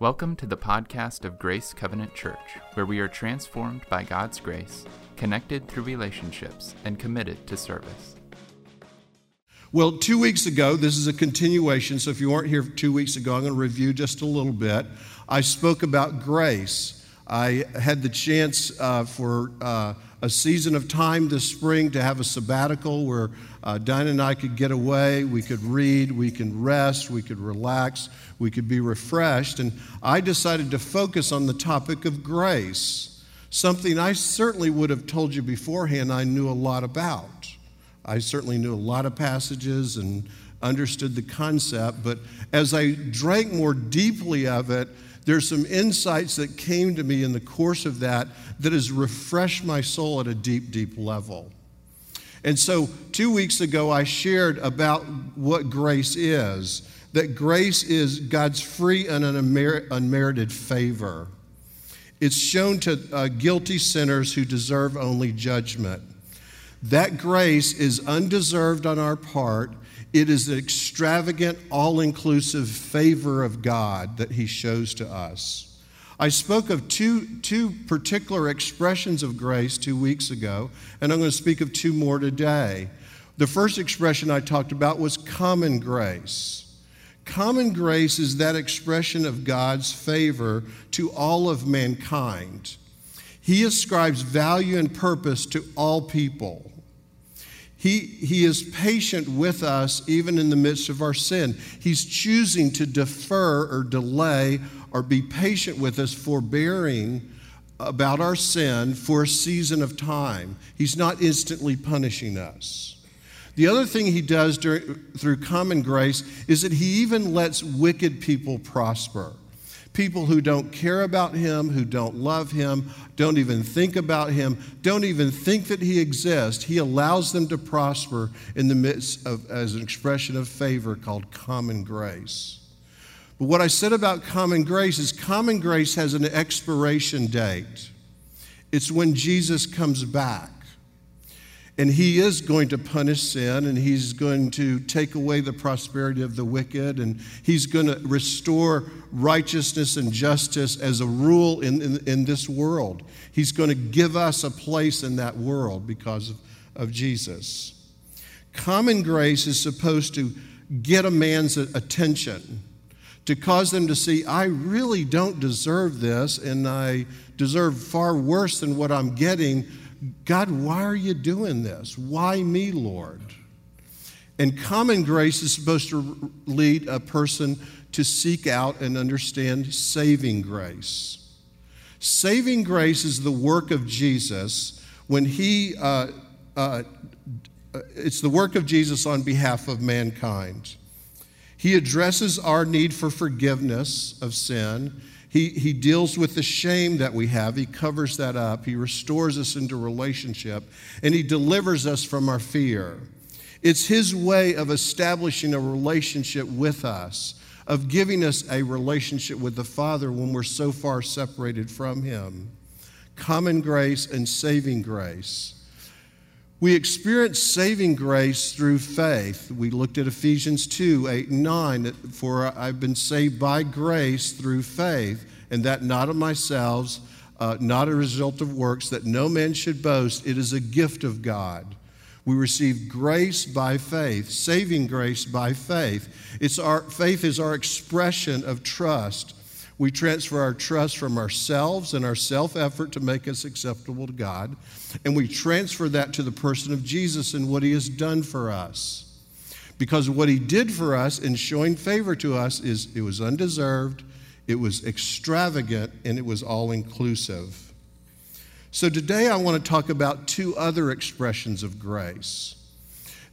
Welcome to the podcast of Grace Covenant Church, where we are transformed by God's grace, connected through relationships, and committed to service. Well, two weeks ago, this is a continuation, so if you weren't here two weeks ago, I'm going to review just a little bit. I spoke about grace. I had the chance uh, for uh, a season of time this spring to have a sabbatical where uh, Dinah and I could get away, we could read, we can rest, we could relax, we could be refreshed. And I decided to focus on the topic of grace, something I certainly would have told you beforehand I knew a lot about. I certainly knew a lot of passages and understood the concept, but as I drank more deeply of it, there's some insights that came to me in the course of that that has refreshed my soul at a deep, deep level. And so, two weeks ago, I shared about what grace is that grace is God's free and unmerited favor. It's shown to uh, guilty sinners who deserve only judgment. That grace is undeserved on our part. It is an extravagant, all inclusive favor of God that He shows to us. I spoke of two, two particular expressions of grace two weeks ago, and I'm going to speak of two more today. The first expression I talked about was common grace. Common grace is that expression of God's favor to all of mankind. He ascribes value and purpose to all people. He, he is patient with us even in the midst of our sin. He's choosing to defer or delay or be patient with us, forbearing about our sin for a season of time. He's not instantly punishing us. The other thing he does during, through common grace is that he even lets wicked people prosper people who don't care about him, who don't love him, don't even think about him, don't even think that he exists. He allows them to prosper in the midst of as an expression of favor called common grace. But what I said about common grace is common grace has an expiration date. It's when Jesus comes back. And he is going to punish sin and he's going to take away the prosperity of the wicked and he's going to restore righteousness and justice as a rule in, in, in this world. He's going to give us a place in that world because of, of Jesus. Common grace is supposed to get a man's attention, to cause them to see, I really don't deserve this and I deserve far worse than what I'm getting God, why are you doing this? Why me, Lord? And common grace is supposed to lead a person to seek out and understand saving grace. Saving grace is the work of Jesus when he, uh, uh, it's the work of Jesus on behalf of mankind. He addresses our need for forgiveness of sin he, he deals with the shame that we have. He covers that up. He restores us into relationship, and He delivers us from our fear. It's His way of establishing a relationship with us, of giving us a relationship with the Father when we're so far separated from Him. Common grace and saving grace. We experience saving grace through faith. We looked at Ephesians 2 8 and 9. For I've been saved by grace through faith, and that not of myself, uh, not a result of works, that no man should boast. It is a gift of God. We receive grace by faith, saving grace by faith. It's our, faith is our expression of trust we transfer our trust from ourselves and our self effort to make us acceptable to God, and we transfer that to the person of Jesus and what he has done for us. Because what he did for us in showing favor to us is it was undeserved, it was extravagant, and it was all inclusive. So today I want to talk about two other expressions of grace.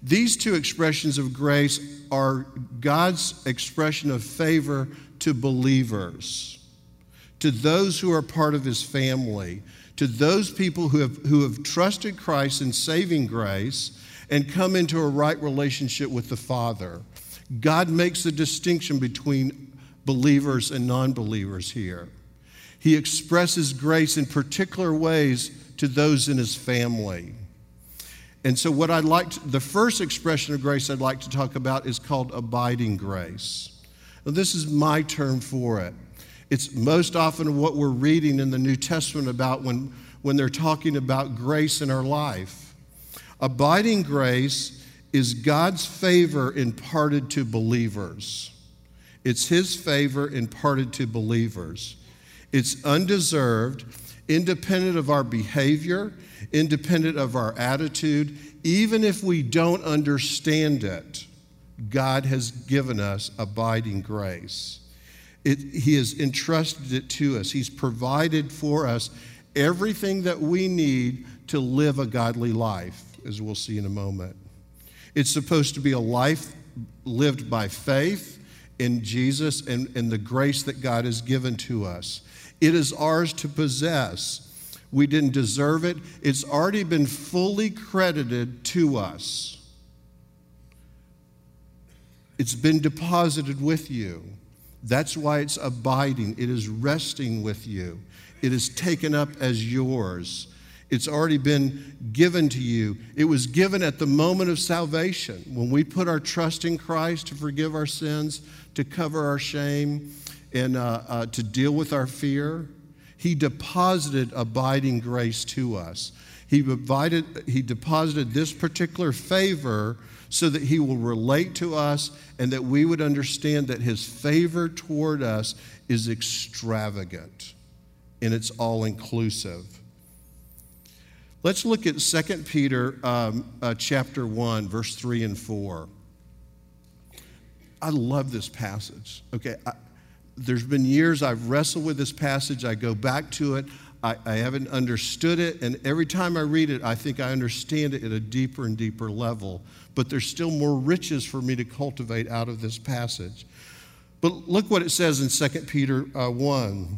These two expressions of grace are God's expression of favor to believers, to those who are part of his family, to those people who have, who have trusted Christ in saving grace and come into a right relationship with the Father. God makes a distinction between believers and non believers here. He expresses grace in particular ways to those in his family. And so, what I'd like to, the first expression of grace I'd like to talk about is called abiding grace. This is my term for it. It's most often what we're reading in the New Testament about when, when they're talking about grace in our life. Abiding grace is God's favor imparted to believers. It's His favor imparted to believers. It's undeserved, independent of our behavior, independent of our attitude, even if we don't understand it. God has given us abiding grace. It, he has entrusted it to us. He's provided for us everything that we need to live a godly life, as we'll see in a moment. It's supposed to be a life lived by faith in Jesus and, and the grace that God has given to us. It is ours to possess. We didn't deserve it, it's already been fully credited to us. It's been deposited with you. That's why it's abiding. It is resting with you. It is taken up as yours. It's already been given to you. It was given at the moment of salvation. When we put our trust in Christ to forgive our sins, to cover our shame, and uh, uh, to deal with our fear, He deposited abiding grace to us. He, provided, he deposited this particular favor so that He will relate to us and that we would understand that His favor toward us is extravagant and it's all inclusive. Let's look at 2 Peter um, uh, chapter 1, verse 3 and 4. I love this passage. Okay, I, there's been years I've wrestled with this passage. I go back to it. I, I, haven't understood it, and every time I read it, I think I understand it at a deeper and deeper level. But there's still more riches for me to cultivate out of this passage. But look what it says in 2 Peter uh, 1.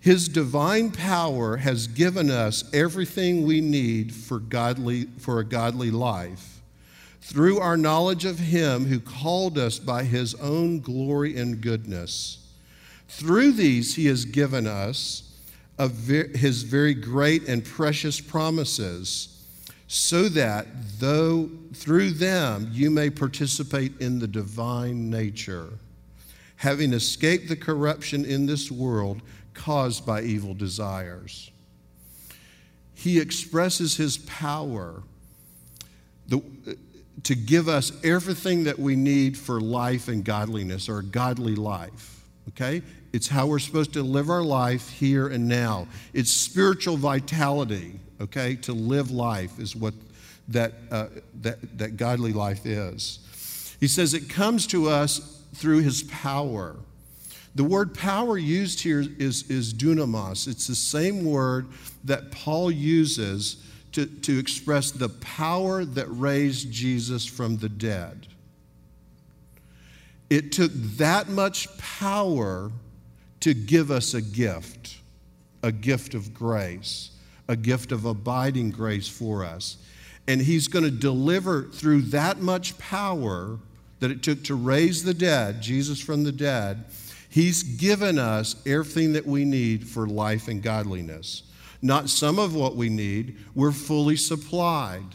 His divine power has given us everything we need for, godly, for a godly life through our knowledge of Him who called us by His own glory and goodness. Through these, He has given us ver- His very great and precious promises, so that though through them you may participate in the divine nature, having escaped the corruption in this world caused by evil desires. He expresses his power the, to give us everything that we need for life and godliness or a godly life. Okay? It's how we're supposed to live our life here and now. It's spiritual vitality, okay? To live life is what that, uh, that, that godly life is. He says it comes to us through his power. The word power used here is, is dunamis. It's the same word that Paul uses to, to express the power that raised Jesus from the dead. It took that much power to give us a gift, a gift of grace, a gift of abiding grace for us. And he's going to deliver through that much power that it took to raise the dead, Jesus from the dead He's given us everything that we need for life and godliness. Not some of what we need, we're fully supplied.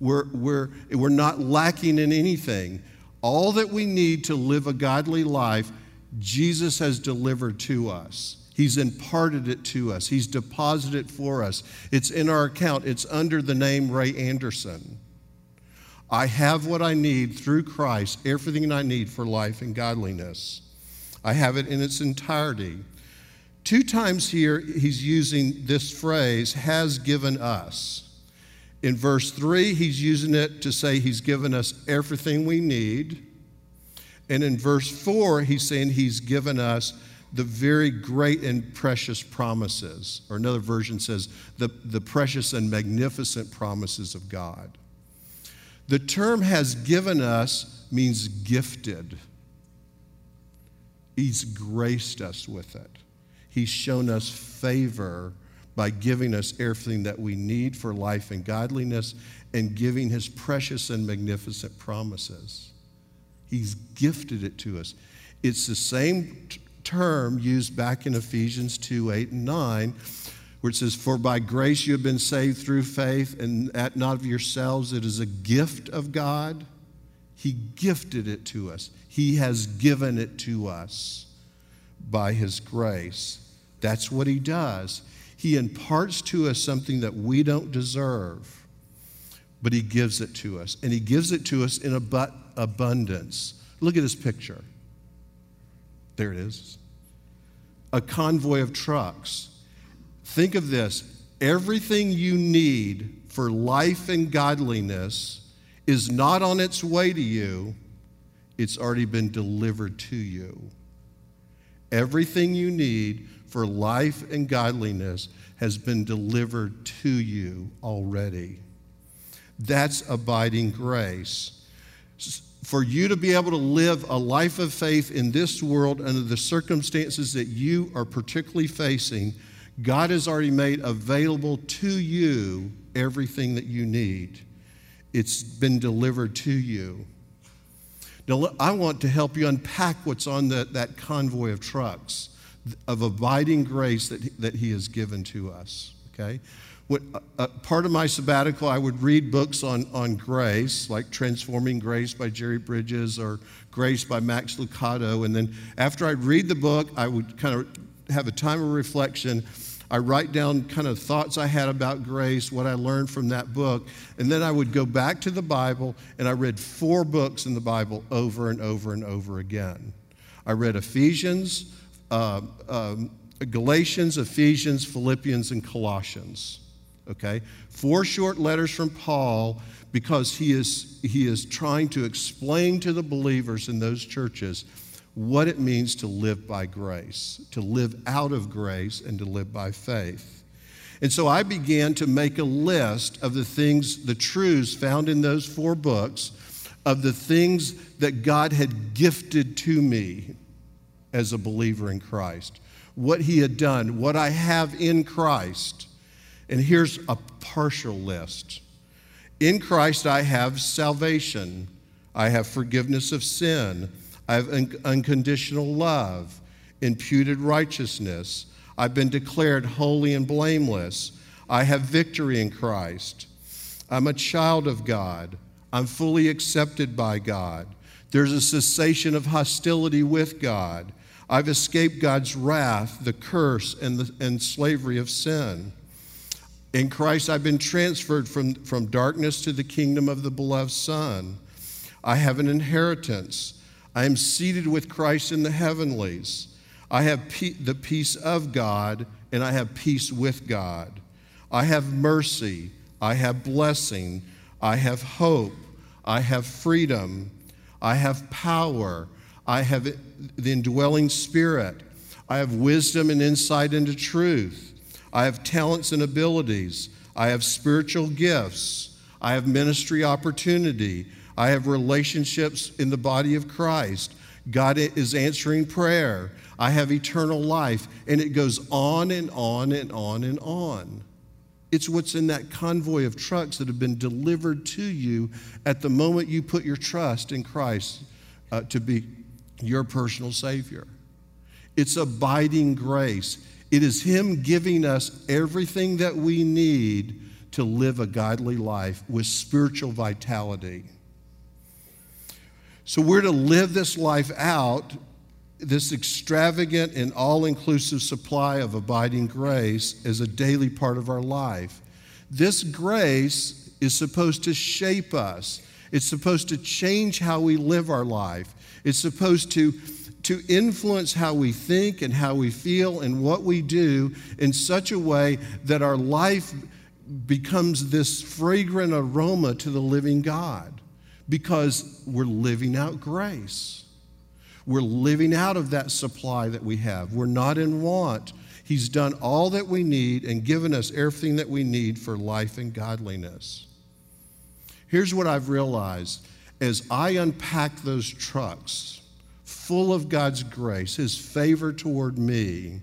We're, we're, we're not lacking in anything. All that we need to live a godly life, Jesus has delivered to us. He's imparted it to us. He's deposited it for us. It's in our account. It's under the name Ray Anderson. I have what I need through Christ, everything I need for life and godliness. I have it in its entirety. Two times here, he's using this phrase, has given us. In verse 3, he's using it to say he's given us everything we need. And in verse 4, he's saying he's given us the very great and precious promises. Or another version says, the, the precious and magnificent promises of God. The term has given us means gifted. He's graced us with it. He's shown us favor by giving us everything that we need for life and godliness and giving his precious and magnificent promises. He's gifted it to us. It's the same term used back in Ephesians 2 8 and 9, where it says, For by grace you have been saved through faith, and not of yourselves, it is a gift of God. He gifted it to us. He has given it to us by His grace. That's what He does. He imparts to us something that we don't deserve, but He gives it to us. And He gives it to us in abundance. Look at this picture. There it is. A convoy of trucks. Think of this everything you need for life and godliness is not on its way to you, it's already been delivered to you. Everything you need for life and godliness has been delivered to you already. That's abiding grace. For you to be able to live a life of faith in this world under the circumstances that you are particularly facing, God has already made available to you everything that you need. It's been delivered to you. Now, I want to help you unpack what's on the, that convoy of trucks of abiding grace that, that He has given to us. Okay? What, uh, uh, part of my sabbatical, I would read books on, on grace, like Transforming Grace by Jerry Bridges or Grace by Max Lucado. And then after I'd read the book, I would kind of have a time of reflection. I write down kind of thoughts I had about grace, what I learned from that book, and then I would go back to the Bible and I read four books in the Bible over and over and over again. I read Ephesians, uh, um, Galatians, Ephesians, Philippians, and Colossians. Okay? Four short letters from Paul because he is, he is trying to explain to the believers in those churches what it means to live by grace, to live out of grace, and to live by faith. And so I began to make a list of the things, the truths found in those four books, of the things that God had gifted to me as a believer in Christ, what He had done, what I have in Christ. And here's a partial list In Christ, I have salvation, I have forgiveness of sin, I have un- unconditional love, imputed righteousness, I've been declared holy and blameless, I have victory in Christ. I'm a child of God. I'm fully accepted by God. There's a cessation of hostility with God. I've escaped God's wrath, the curse, and, the, and slavery of sin. In Christ, I've been transferred from, from darkness to the kingdom of the beloved Son. I have an inheritance. I am seated with Christ in the heavenlies. I have pe- the peace of God, and I have peace with God. I have mercy. I have blessing. I have hope. I have freedom. I have power. I have the indwelling spirit. I have wisdom and insight into truth. I have talents and abilities. I have spiritual gifts. I have ministry opportunity. I have relationships in the body of Christ. God is answering prayer. I have eternal life. And it goes on and on and on and on. It's what's in that convoy of trucks that have been delivered to you at the moment you put your trust in Christ uh, to be your personal Savior. It's abiding grace. It is Him giving us everything that we need to live a godly life with spiritual vitality. So we're to live this life out, this extravagant and all inclusive supply of abiding grace as a daily part of our life. This grace is supposed to shape us, it's supposed to change how we live our life. It's supposed to, to influence how we think and how we feel and what we do in such a way that our life becomes this fragrant aroma to the living God because we're living out grace. We're living out of that supply that we have. We're not in want. He's done all that we need and given us everything that we need for life and godliness. Here's what I've realized as I unpack those trucks full of God's grace, His favor toward me,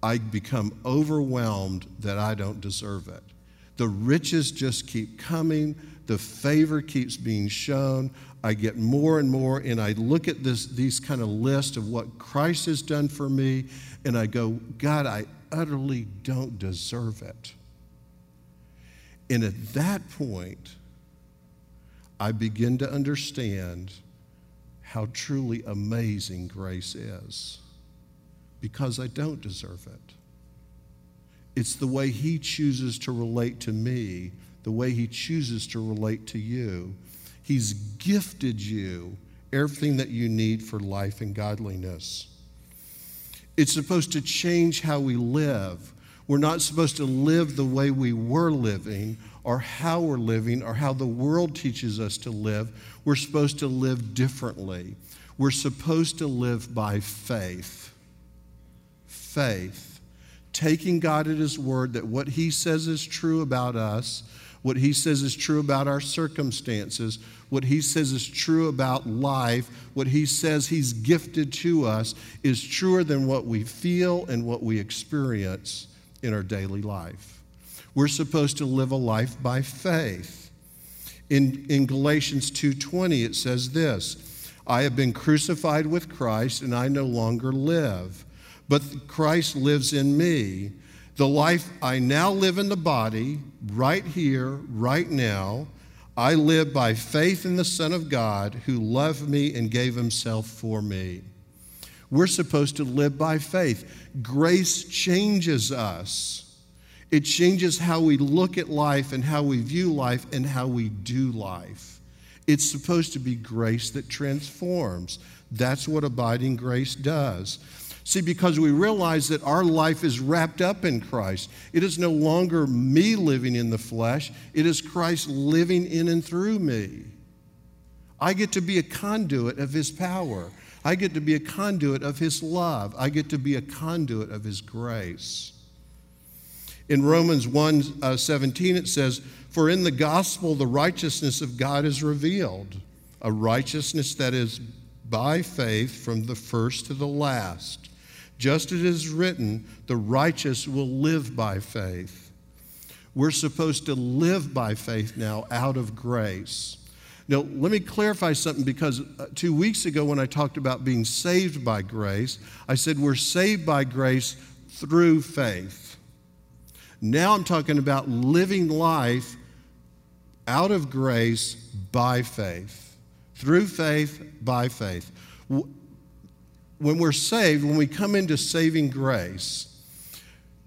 I become overwhelmed that I don't deserve it. The riches just keep coming, the favor keeps being shown. I get more and more, and I look at this, these kind of list of what Christ has done for me, and I go, God, I utterly don't deserve it. And at that point, I begin to understand how truly amazing grace is because I don't deserve it. It's the way He chooses to relate to me, the way He chooses to relate to you. He's gifted you everything that you need for life and godliness. It's supposed to change how we live. We're not supposed to live the way we were living or how we're living or how the world teaches us to live. We're supposed to live differently. We're supposed to live by faith. Faith. Taking God at His word that what He says is true about us, what He says is true about our circumstances, what He says is true about life, what He says He's gifted to us is truer than what we feel and what we experience in our daily life. We're supposed to live a life by faith. In, in Galatians 2:20 it says this, I have been crucified with Christ and I no longer live, but Christ lives in me. The life I now live in the body, right here, right now, I live by faith in the Son of God who loved me and gave himself for me. We're supposed to live by faith. Grace changes us. It changes how we look at life and how we view life and how we do life. It's supposed to be grace that transforms. That's what abiding grace does. See, because we realize that our life is wrapped up in Christ. It is no longer me living in the flesh, it is Christ living in and through me. I get to be a conduit of His power. I get to be a conduit of His love. I get to be a conduit of His grace. In Romans 1 uh, 17, it says, For in the gospel the righteousness of God is revealed, a righteousness that is by faith from the first to the last. Just as it is written, the righteous will live by faith. We're supposed to live by faith now out of grace. Now, let me clarify something because uh, two weeks ago, when I talked about being saved by grace, I said we're saved by grace through faith. Now I'm talking about living life out of grace by faith, through faith, by faith. When we're saved, when we come into saving grace,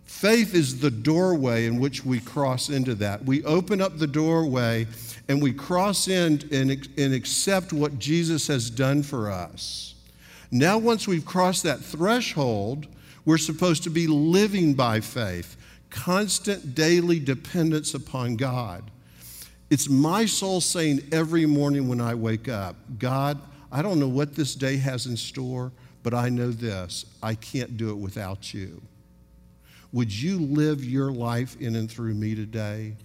faith is the doorway in which we cross into that. We open up the doorway and we cross in and, and accept what Jesus has done for us. Now, once we've crossed that threshold, we're supposed to be living by faith constant daily dependence upon God. It's my soul saying every morning when I wake up, God, I don't know what this day has in store, but I know this I can't do it without you. Would you live your life in and through me today?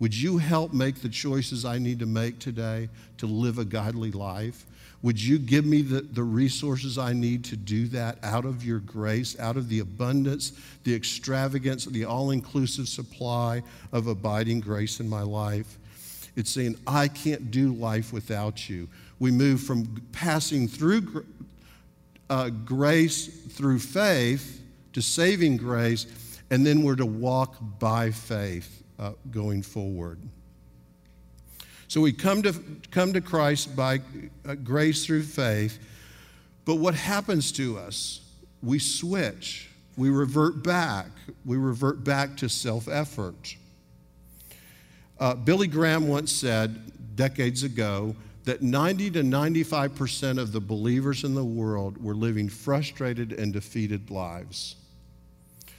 Would you help make the choices I need to make today to live a godly life? Would you give me the, the resources I need to do that out of your grace, out of the abundance, the extravagance, the all inclusive supply of abiding grace in my life? It's saying, I can't do life without you. We move from passing through uh, grace through faith to saving grace, and then we're to walk by faith uh, going forward. So we come to, come to Christ by uh, grace through faith, but what happens to us? We switch, we revert back, we revert back to self effort. Uh, Billy Graham once said decades ago that 90 to 95% of the believers in the world were living frustrated and defeated lives.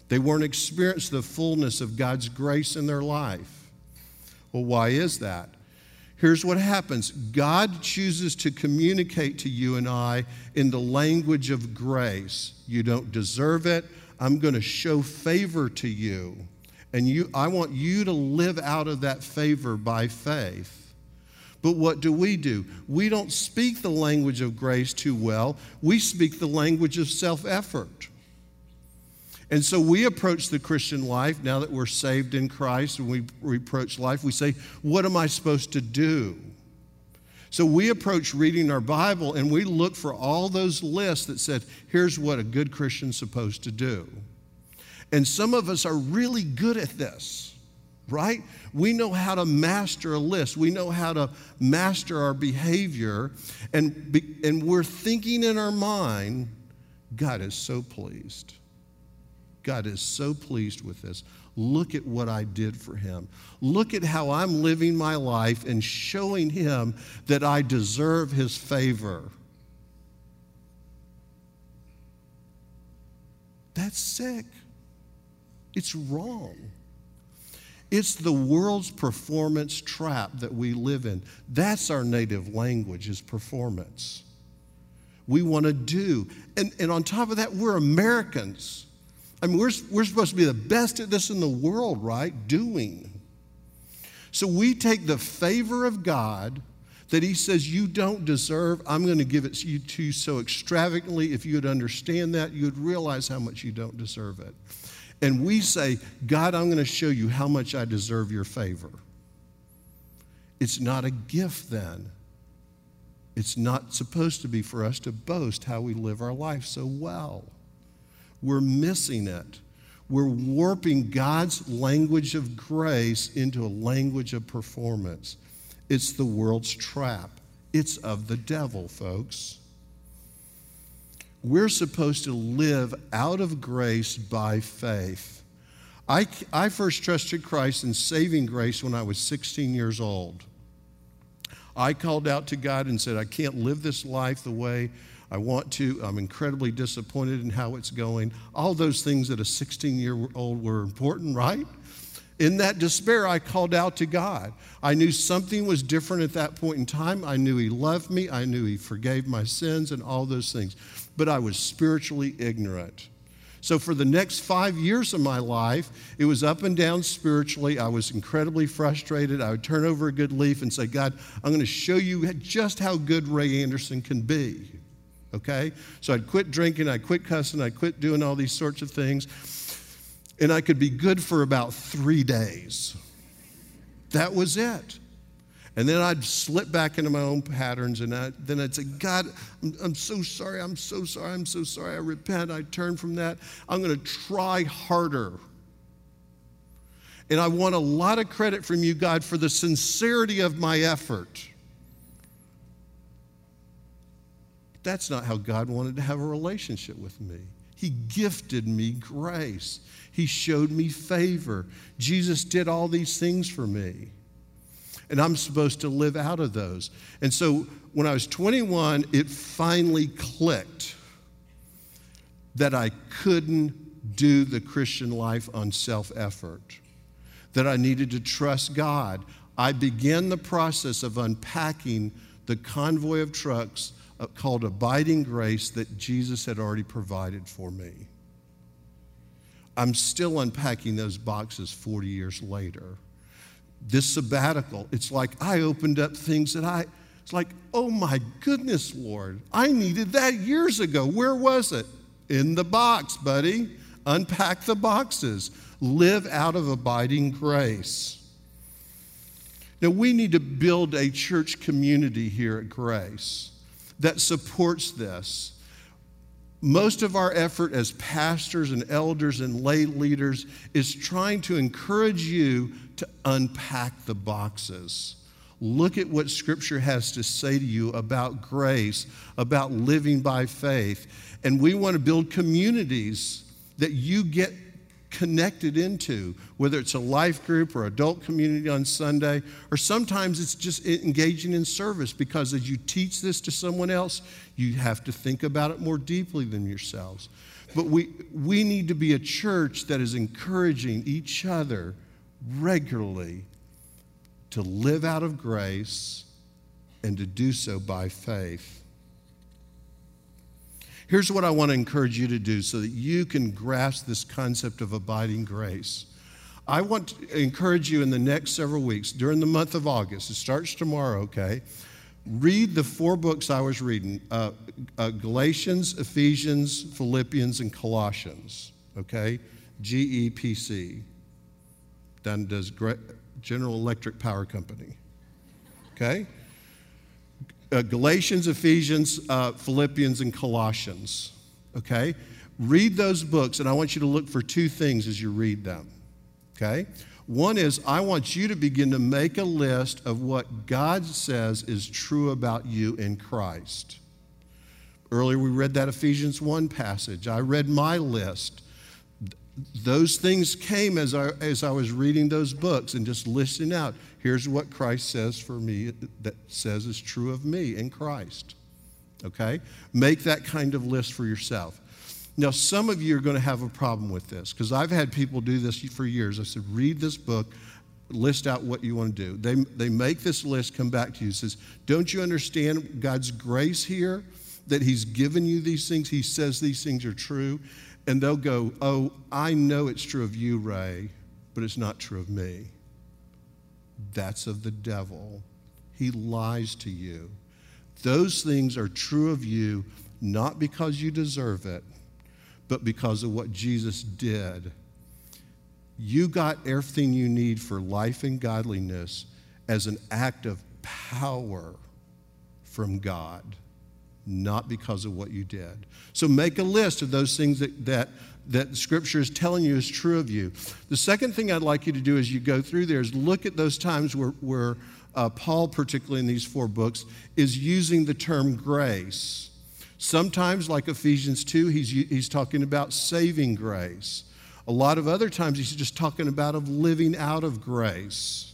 They weren't experiencing the fullness of God's grace in their life. Well, why is that? Here's what happens God chooses to communicate to you and I in the language of grace. You don't deserve it. I'm going to show favor to you. And you, I want you to live out of that favor by faith. But what do we do? We don't speak the language of grace too well. We speak the language of self effort. And so we approach the Christian life now that we're saved in Christ and we, we approach life, we say, What am I supposed to do? So we approach reading our Bible and we look for all those lists that said, Here's what a good Christian's supposed to do. And some of us are really good at this. right? We know how to master a list. We know how to master our behavior. And, and we're thinking in our mind, God is so pleased. God is so pleased with this. Look at what I did for him. Look at how I'm living my life and showing him that I deserve his favor. That's sick. It's wrong. It's the world's performance trap that we live in. That's our native language, is performance. We want to do. And, and on top of that, we're Americans. I mean, we're, we're supposed to be the best at this in the world, right? Doing. So we take the favor of God that He says you don't deserve. I'm going to give it to you to so extravagantly. If you would understand that, you would realize how much you don't deserve it. And we say, God, I'm going to show you how much I deserve your favor. It's not a gift then. It's not supposed to be for us to boast how we live our life so well. We're missing it. We're warping God's language of grace into a language of performance. It's the world's trap. It's of the devil, folks. We're supposed to live out of grace by faith. I, I first trusted Christ in saving grace when I was 16 years old. I called out to God and said, I can't live this life the way I want to. I'm incredibly disappointed in how it's going. All those things that a 16 year old were important, right? In that despair, I called out to God. I knew something was different at that point in time. I knew He loved me. I knew He forgave my sins and all those things. But I was spiritually ignorant. So, for the next five years of my life, it was up and down spiritually. I was incredibly frustrated. I would turn over a good leaf and say, God, I'm going to show you just how good Ray Anderson can be. Okay? So, I'd quit drinking, I'd quit cussing, I'd quit doing all these sorts of things. And I could be good for about three days. That was it. And then I'd slip back into my own patterns, and I, then I'd say, God, I'm, I'm, so sorry, I'm so sorry, I'm so sorry. I repent, I turn from that. I'm going to try harder. And I want a lot of credit from you, God, for the sincerity of my effort. That's not how God wanted to have a relationship with me. He gifted me grace, He showed me favor. Jesus did all these things for me and I'm supposed to live out of those. And so when I was 21, it finally clicked that I couldn't do the Christian life on self effort, that I needed to trust God. I began the process of unpacking the convoy of trucks Uh, called Abiding Grace that Jesus had already provided for me. I'm still unpacking those boxes 40 years later this sabbatical, it's like I opened up things that I, it's like, oh my goodness, Lord, I needed that years ago. Where was it? In the box, buddy. Unpack the boxes. Live out of abiding grace. Now, we need to build a church community here at Grace that supports this. Most of our effort as pastors and elders and lay leaders is trying to encourage you to unpack the boxes. Look at what Scripture has to say to you about grace, about living by faith. And we want to build communities that you get connected into, whether it's a life group or adult community on Sunday, or sometimes it's just engaging in service because as you teach this to someone else, you have to think about it more deeply than yourselves. But we, we need to be a church that is encouraging each other regularly to live out of grace and to do so by faith. Here's what I want to encourage you to do so that you can grasp this concept of abiding grace. I want to encourage you in the next several weeks, during the month of August, it starts tomorrow, okay? Read the four books I was reading uh, uh, Galatians, Ephesians, Philippians, and Colossians, okay? G E P C done does General Electric Power Company. Okay? Uh, Galatians, Ephesians, uh, Philippians, and Colossians. Okay? Read those books, and I want you to look for two things as you read them. Okay? One is I want you to begin to make a list of what God says is true about you in Christ. Earlier, we read that Ephesians 1 passage. I read my list. Those things came as I, as I was reading those books and just listing out here's what Christ says for me that says is true of me in Christ. Okay? Make that kind of list for yourself. Now, some of you are going to have a problem with this because I've had people do this for years. I said, read this book, list out what you want to do. They, they make this list, come back to you, says, Don't you understand God's grace here? That He's given you these things, He says these things are true. And they'll go, Oh, I know it's true of you, Ray, but it's not true of me. That's of the devil. He lies to you. Those things are true of you not because you deserve it, but because of what Jesus did. You got everything you need for life and godliness as an act of power from God, not because of what you did. So make a list of those things that, that, that Scripture is telling you is true of you. The second thing I'd like you to do as you go through there is look at those times where, where uh, Paul, particularly in these four books, is using the term grace. Sometimes, like Ephesians 2, he's, he's talking about saving grace. A lot of other times, he's just talking about of living out of grace.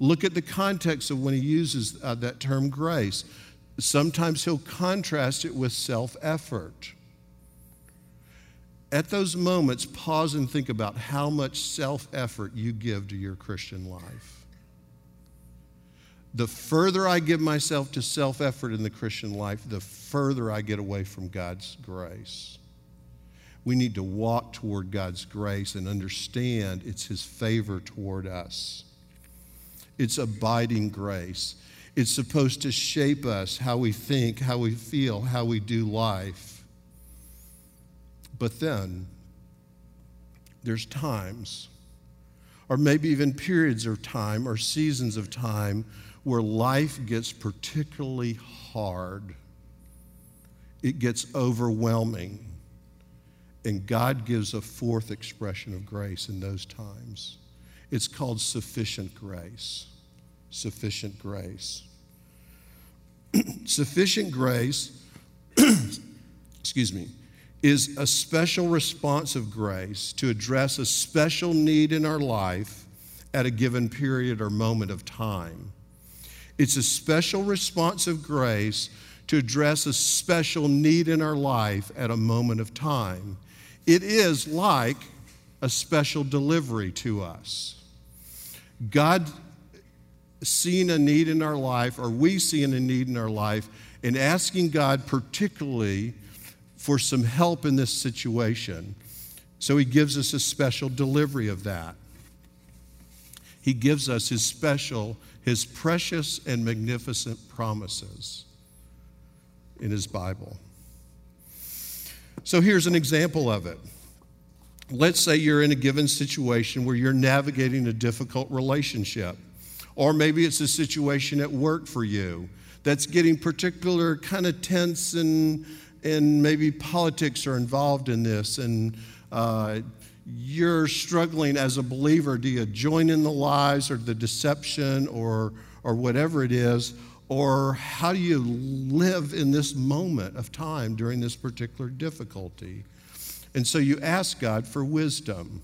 Look at the context of when he uses uh, that term grace. Sometimes he'll contrast it with self effort. At those moments, pause and think about how much self effort you give to your Christian life the further I give myself to self effort in the Christian life, the further I get away from God's grace. We need to walk toward God's grace and understand it's His favor toward us. It's abiding grace. It's supposed to shape us how we think, how we feel, how we do life. But then, there's times, or maybe even periods of time or seasons of time where life gets particularly hard, it gets overwhelming. And God gives a fourth expression of grace in those times. It's called sufficient grace. Sufficient grace. sufficient grace, excuse me, is a special response of grace to address a special need in our life at a given period or moment of time. It's a special response of grace to address a special need in our life at a moment of time. It is like a special delivery to us. God seeing a need in our life, or we seeing a need in our life, and asking God particularly for some help in this situation. So he gives us a special delivery of that. He gives us his special his precious and magnificent promises in his Bible. So here's an example of it. Let's say you're in a given situation where you're navigating a difficult relationship, or maybe it's a situation at work for you that's getting particular kind of tense and and maybe politics are involved in this and uh, you're struggling as a believer, do you join in the lies or the deception or, or whatever it is? Or how do you live in this moment of time during this particular difficulty? And so you ask God for wisdom.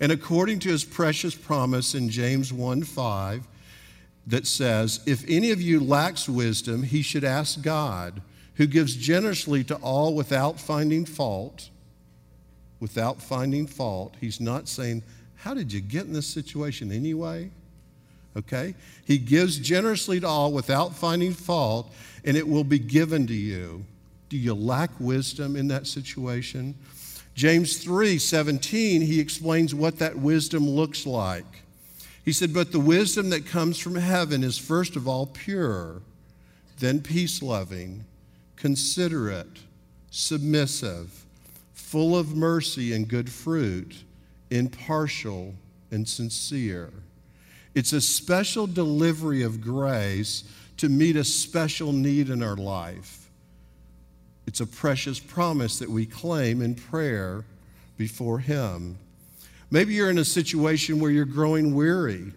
And according to his precious promise in James 1 5, that says, If any of you lacks wisdom, he should ask God, who gives generously to all without finding fault without finding fault. He's not saying, How did you get in this situation anyway? Okay? He gives generously to all without finding fault, and it will be given to you. Do you lack wisdom in that situation? James 3 17, he explains what that wisdom looks like. He said, But the wisdom that comes from heaven is first of all pure, then peace loving, considerate, submissive full of mercy and good fruit, impartial and sincere. It's a special delivery of grace to meet a special need in our life. It's a precious promise that we claim in prayer before Him. Maybe you're in a situation where you're growing weary,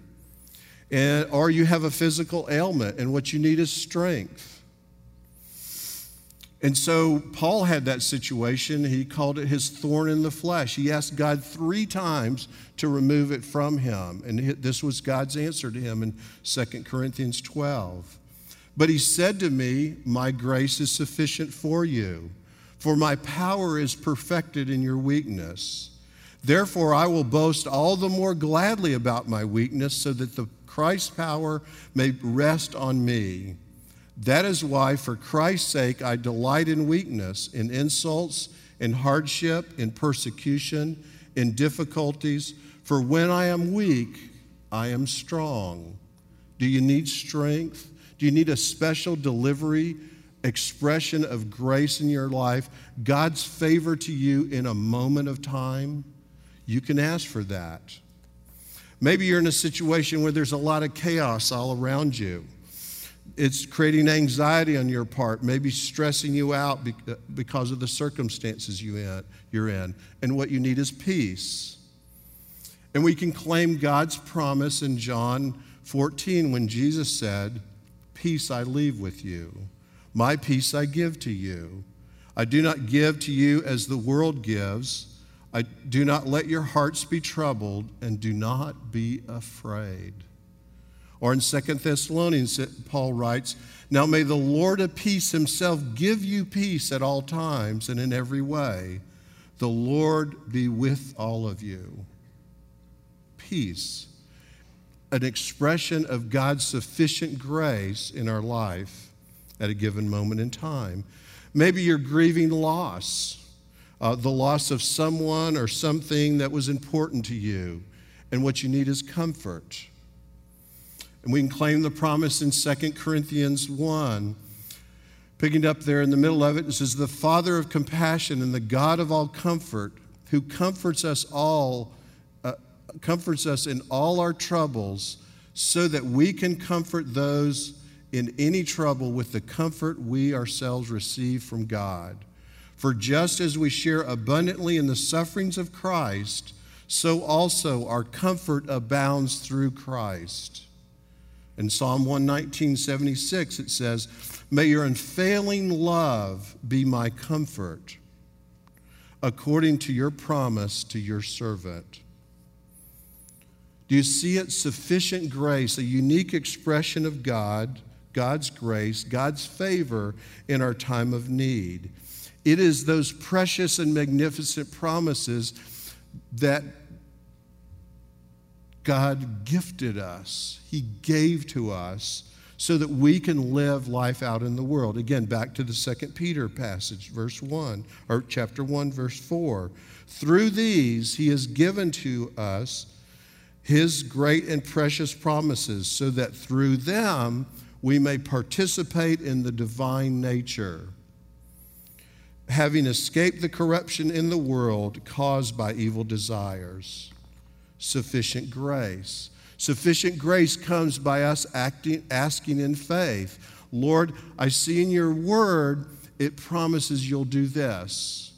and, or you have a physical ailment, and what you need is strength. And so Paul had that situation. He called it his thorn in the flesh. He asked God three times to remove it from him. And this was God's answer to him in 2 Corinthians 12. But he said to me, My grace is sufficient for you, for my power is perfected in your weakness. Therefore, I will boast all the more gladly about my weakness, so that the Christ's power may rest on me. That is why, for Christ's sake, I delight in weakness, in insults, in hardship, in persecution, in difficulties. For when I am weak, I am strong. Do you need strength? Do you need a special delivery, expression of grace in your life? God's favor to you in a moment of time? You can ask for that. Maybe you're in a situation where there's a lot of chaos all around you it's creating anxiety on your part, maybe stressing you out uh, because of the circumstances you're in. And what you need is peace. And we can claim God's promise in John 14 when Jesus said, Peace I leave with you, my peace I give to you. I do not give to you as the world gives. I do not let your hearts be troubled, and do not be afraid. Or in Second Thessalonians, Paul writes, Now may the Lord of peace himself give you peace at all times and in every way. The Lord be with all of you. Peace, an expression of God's sufficient grace in our life at a given moment in time. Maybe you're grieving loss, uh, the loss of someone or something that was important to you, and what you need is comfort. And we can claim the promise in 2 Corinthians 1. Picking up there in the middle of it, it says, The Father of compassion and the God of all comfort, who comforts us all, comforts us in all our troubles, so that we can comfort those in any trouble with the comfort we ourselves receive from God. For just as we share abundantly in the sufferings of Christ, so also our comfort abounds through Christ. In Psalm 119, 76, it says, May your unfailing love be my comfort, according to your promise to your servant. Do you see it? Sufficient grace, a unique expression of God, God's grace, God's favor in our time of need. It is those precious and magnificent promises that God gifted us, He gave to us so that we can live life out in the world. Again, back to the second Peter passage, verse 1, or chapter 1, verse 4. Through these, He has given to us His great and precious promises, so that through them we may participate in the divine nature having escaped the corruption in the world caused by evil desires sufficient grace. Sufficient grace comes by us acting, asking in faith. Lord, I see in your word it promises you'll do this.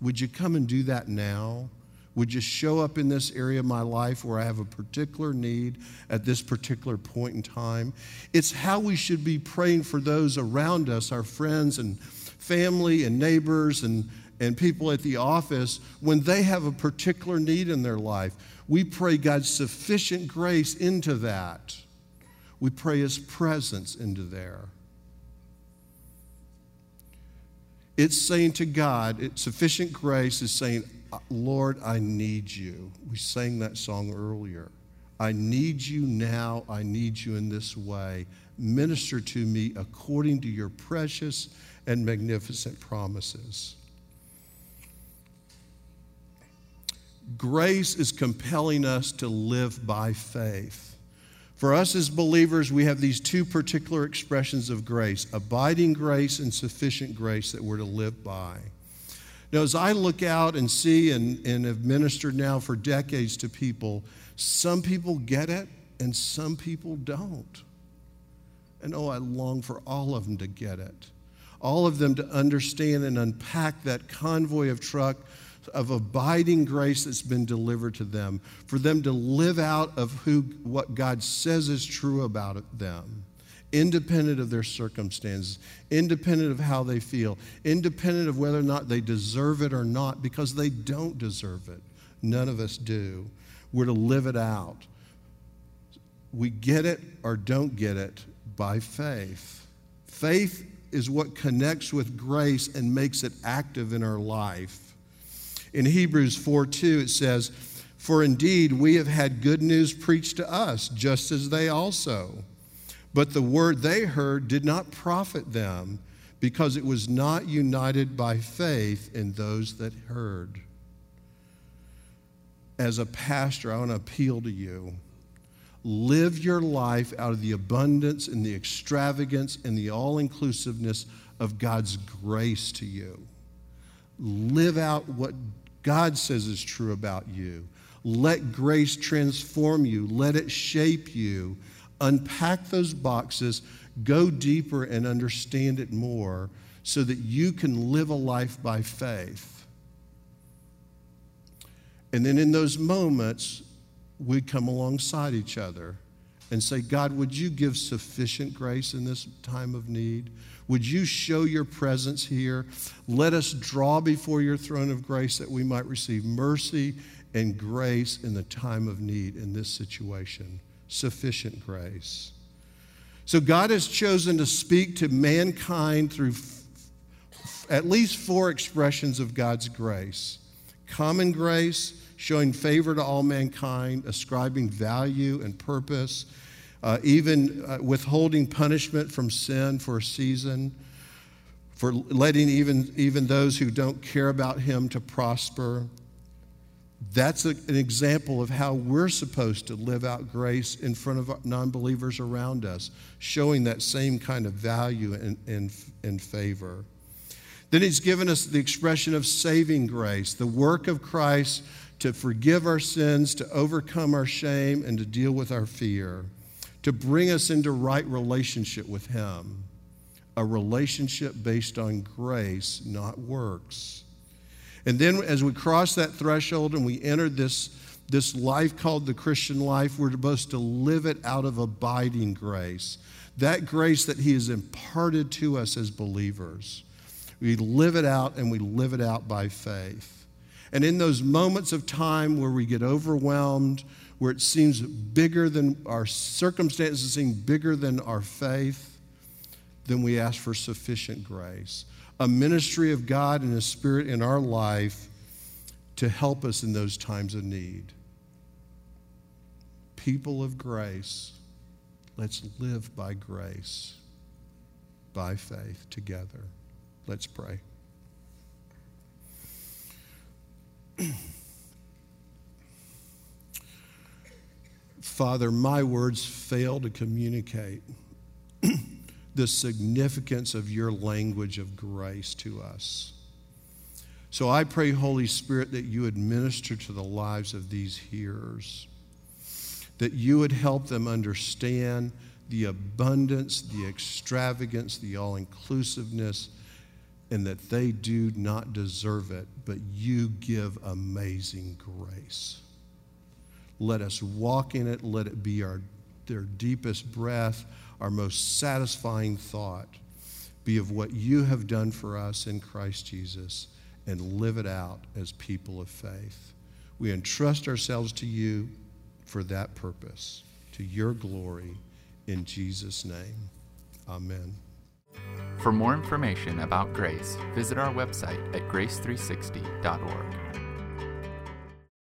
Would you come and do that now? Would just show up in this area of my life where I have a particular need at this particular point in time? It's how we should be praying for those around us, our friends and family and neighbors and, and people at the office, when they have a particular need in their life. We pray God's sufficient grace into that. We pray His presence into there. It's saying to God, it's sufficient grace is saying, Lord, I need you. We sang that song earlier. I need you now. I need you in this way. Minister to me according to your precious and magnificent promises. grace is compelling us to live by faith. For us as believers, we have these two particular expressions of grace abiding grace and sufficient grace that we're to live by. Now, as I look out and see and, and have ministered now for decades to people, some people get it and some people don't. And oh, I long for all of them to get it. All of them to understand and unpack that convoy of truck of abiding grace that's been delivered to them, for them to live out of who, what God says is true about them, independent of their circumstances, independent of how they feel, independent of whether or not they deserve it or not, because they don't deserve it. None of us do. We're to live it out. We get it or don't get it by faith. Faith is what connects with grace and makes it active in our life. In Hebrews 4 2, it says, For indeed we have had good news preached to us, just as they also. But the word they heard did not profit them, because it was not united by faith in those that heard. As a pastor, I want to appeal to you live your life out of the abundance and the extravagance and the all inclusiveness of God's grace to you. Live out what God says is true about you. Let grace transform you, let it shape you. Unpack those boxes, go deeper and understand it more so that you can live a life by faith. And then in those moments, we come alongside each other and say, God, would you give sufficient grace in this time of need? Would you show your presence here? Let us draw before your throne of grace that we might receive mercy and grace in the time of need in this situation. Sufficient grace. So, God has chosen to speak to mankind through f- at least four expressions of God's grace common grace showing favor to all mankind, ascribing value and purpose, uh, even uh, withholding punishment from sin for a season, for letting even, even those who don't care about him to prosper. That's a, an example of how we're supposed to live out grace in front of non believers around us, showing that same kind of value and, and, and favor. Then he's given us the expression of saving grace, the work of Christ to forgive our sins, to overcome our shame, and to deal with our fear, to bring us into right relationship with Him, a relationship based on grace, not works. And then as we cross that threshold and we enter this, this life called the Christian life, we're supposed to live it out of abiding grace. That grace that He has imparted to us as believers. We live it out and we live it out by faith. And in those moments of time where we get overwhelmed, where it seems bigger than our circumstances seem bigger than our faith, then we ask for sufficient grace. A ministry of God and His Spirit in our life to help us in those times of need. People of grace, let's live by grace, by faith together. Let's pray. Father, my words fail to communicate the significance of your language of grace to us. So I pray, Holy Spirit, that you administer to the lives of these hearers, that you would help them understand the abundance, the extravagance, the all inclusiveness and that they do not deserve it, but you give amazing grace. Let us walk in it. Let it be our, their deepest breath, our most satisfying thought. Be of what you have done for us in Christ Jesus and live it out as people of faith. We entrust ourselves to you for that purpose, to your glory. In Jesus' name, amen. For more information about Grace, visit our website at grace360.org.